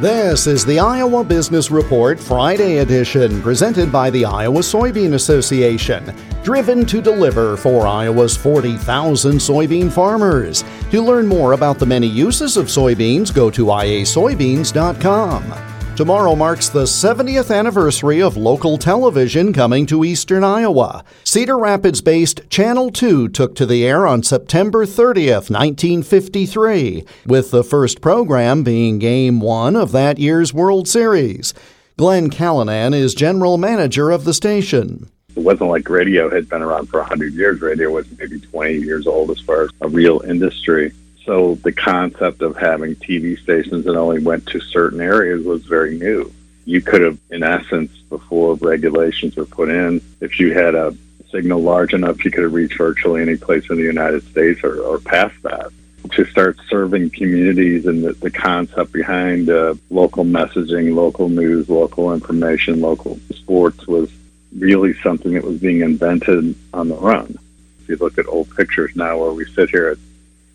This is the Iowa Business Report Friday edition, presented by the Iowa Soybean Association, driven to deliver for Iowa's 40,000 soybean farmers. To learn more about the many uses of soybeans, go to iasoybeans.com. Tomorrow marks the 70th anniversary of local television coming to eastern Iowa. Cedar Rapids based Channel 2 took to the air on September 30th, 1953, with the first program being Game 1 of that year's World Series. Glen Callanan is general manager of the station. It wasn't like radio had been around for 100 years. Radio was maybe 20 years old as far as a real industry. So the concept of having TV stations that only went to certain areas was very new. You could have, in essence, before regulations were put in, if you had a signal large enough, you could have reached virtually any place in the United States or, or past that. To start serving communities and the, the concept behind uh, local messaging, local news, local information, local sports was really something that was being invented on the run. If you look at old pictures now where we sit here at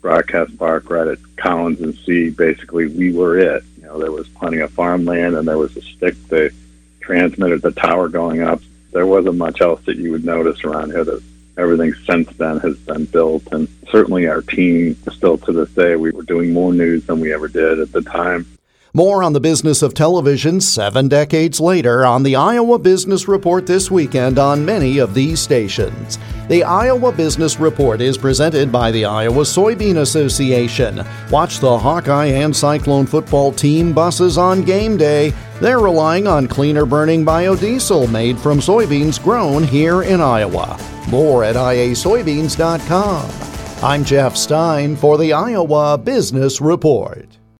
broadcast park right at Collins and C. Basically, we were it. You know, there was plenty of farmland, and there was a stick that transmitted the tower going up. There wasn't much else that you would notice around here. That everything since then has been built, and certainly our team, still to this day, we were doing more news than we ever did at the time. More on the business of television seven decades later on the Iowa Business Report this weekend on many of these stations. The Iowa Business Report is presented by the Iowa Soybean Association. Watch the Hawkeye and Cyclone football team buses on game day. They're relying on cleaner burning biodiesel made from soybeans grown here in Iowa. More at iasoybeans.com. I'm Jeff Stein for the Iowa Business Report.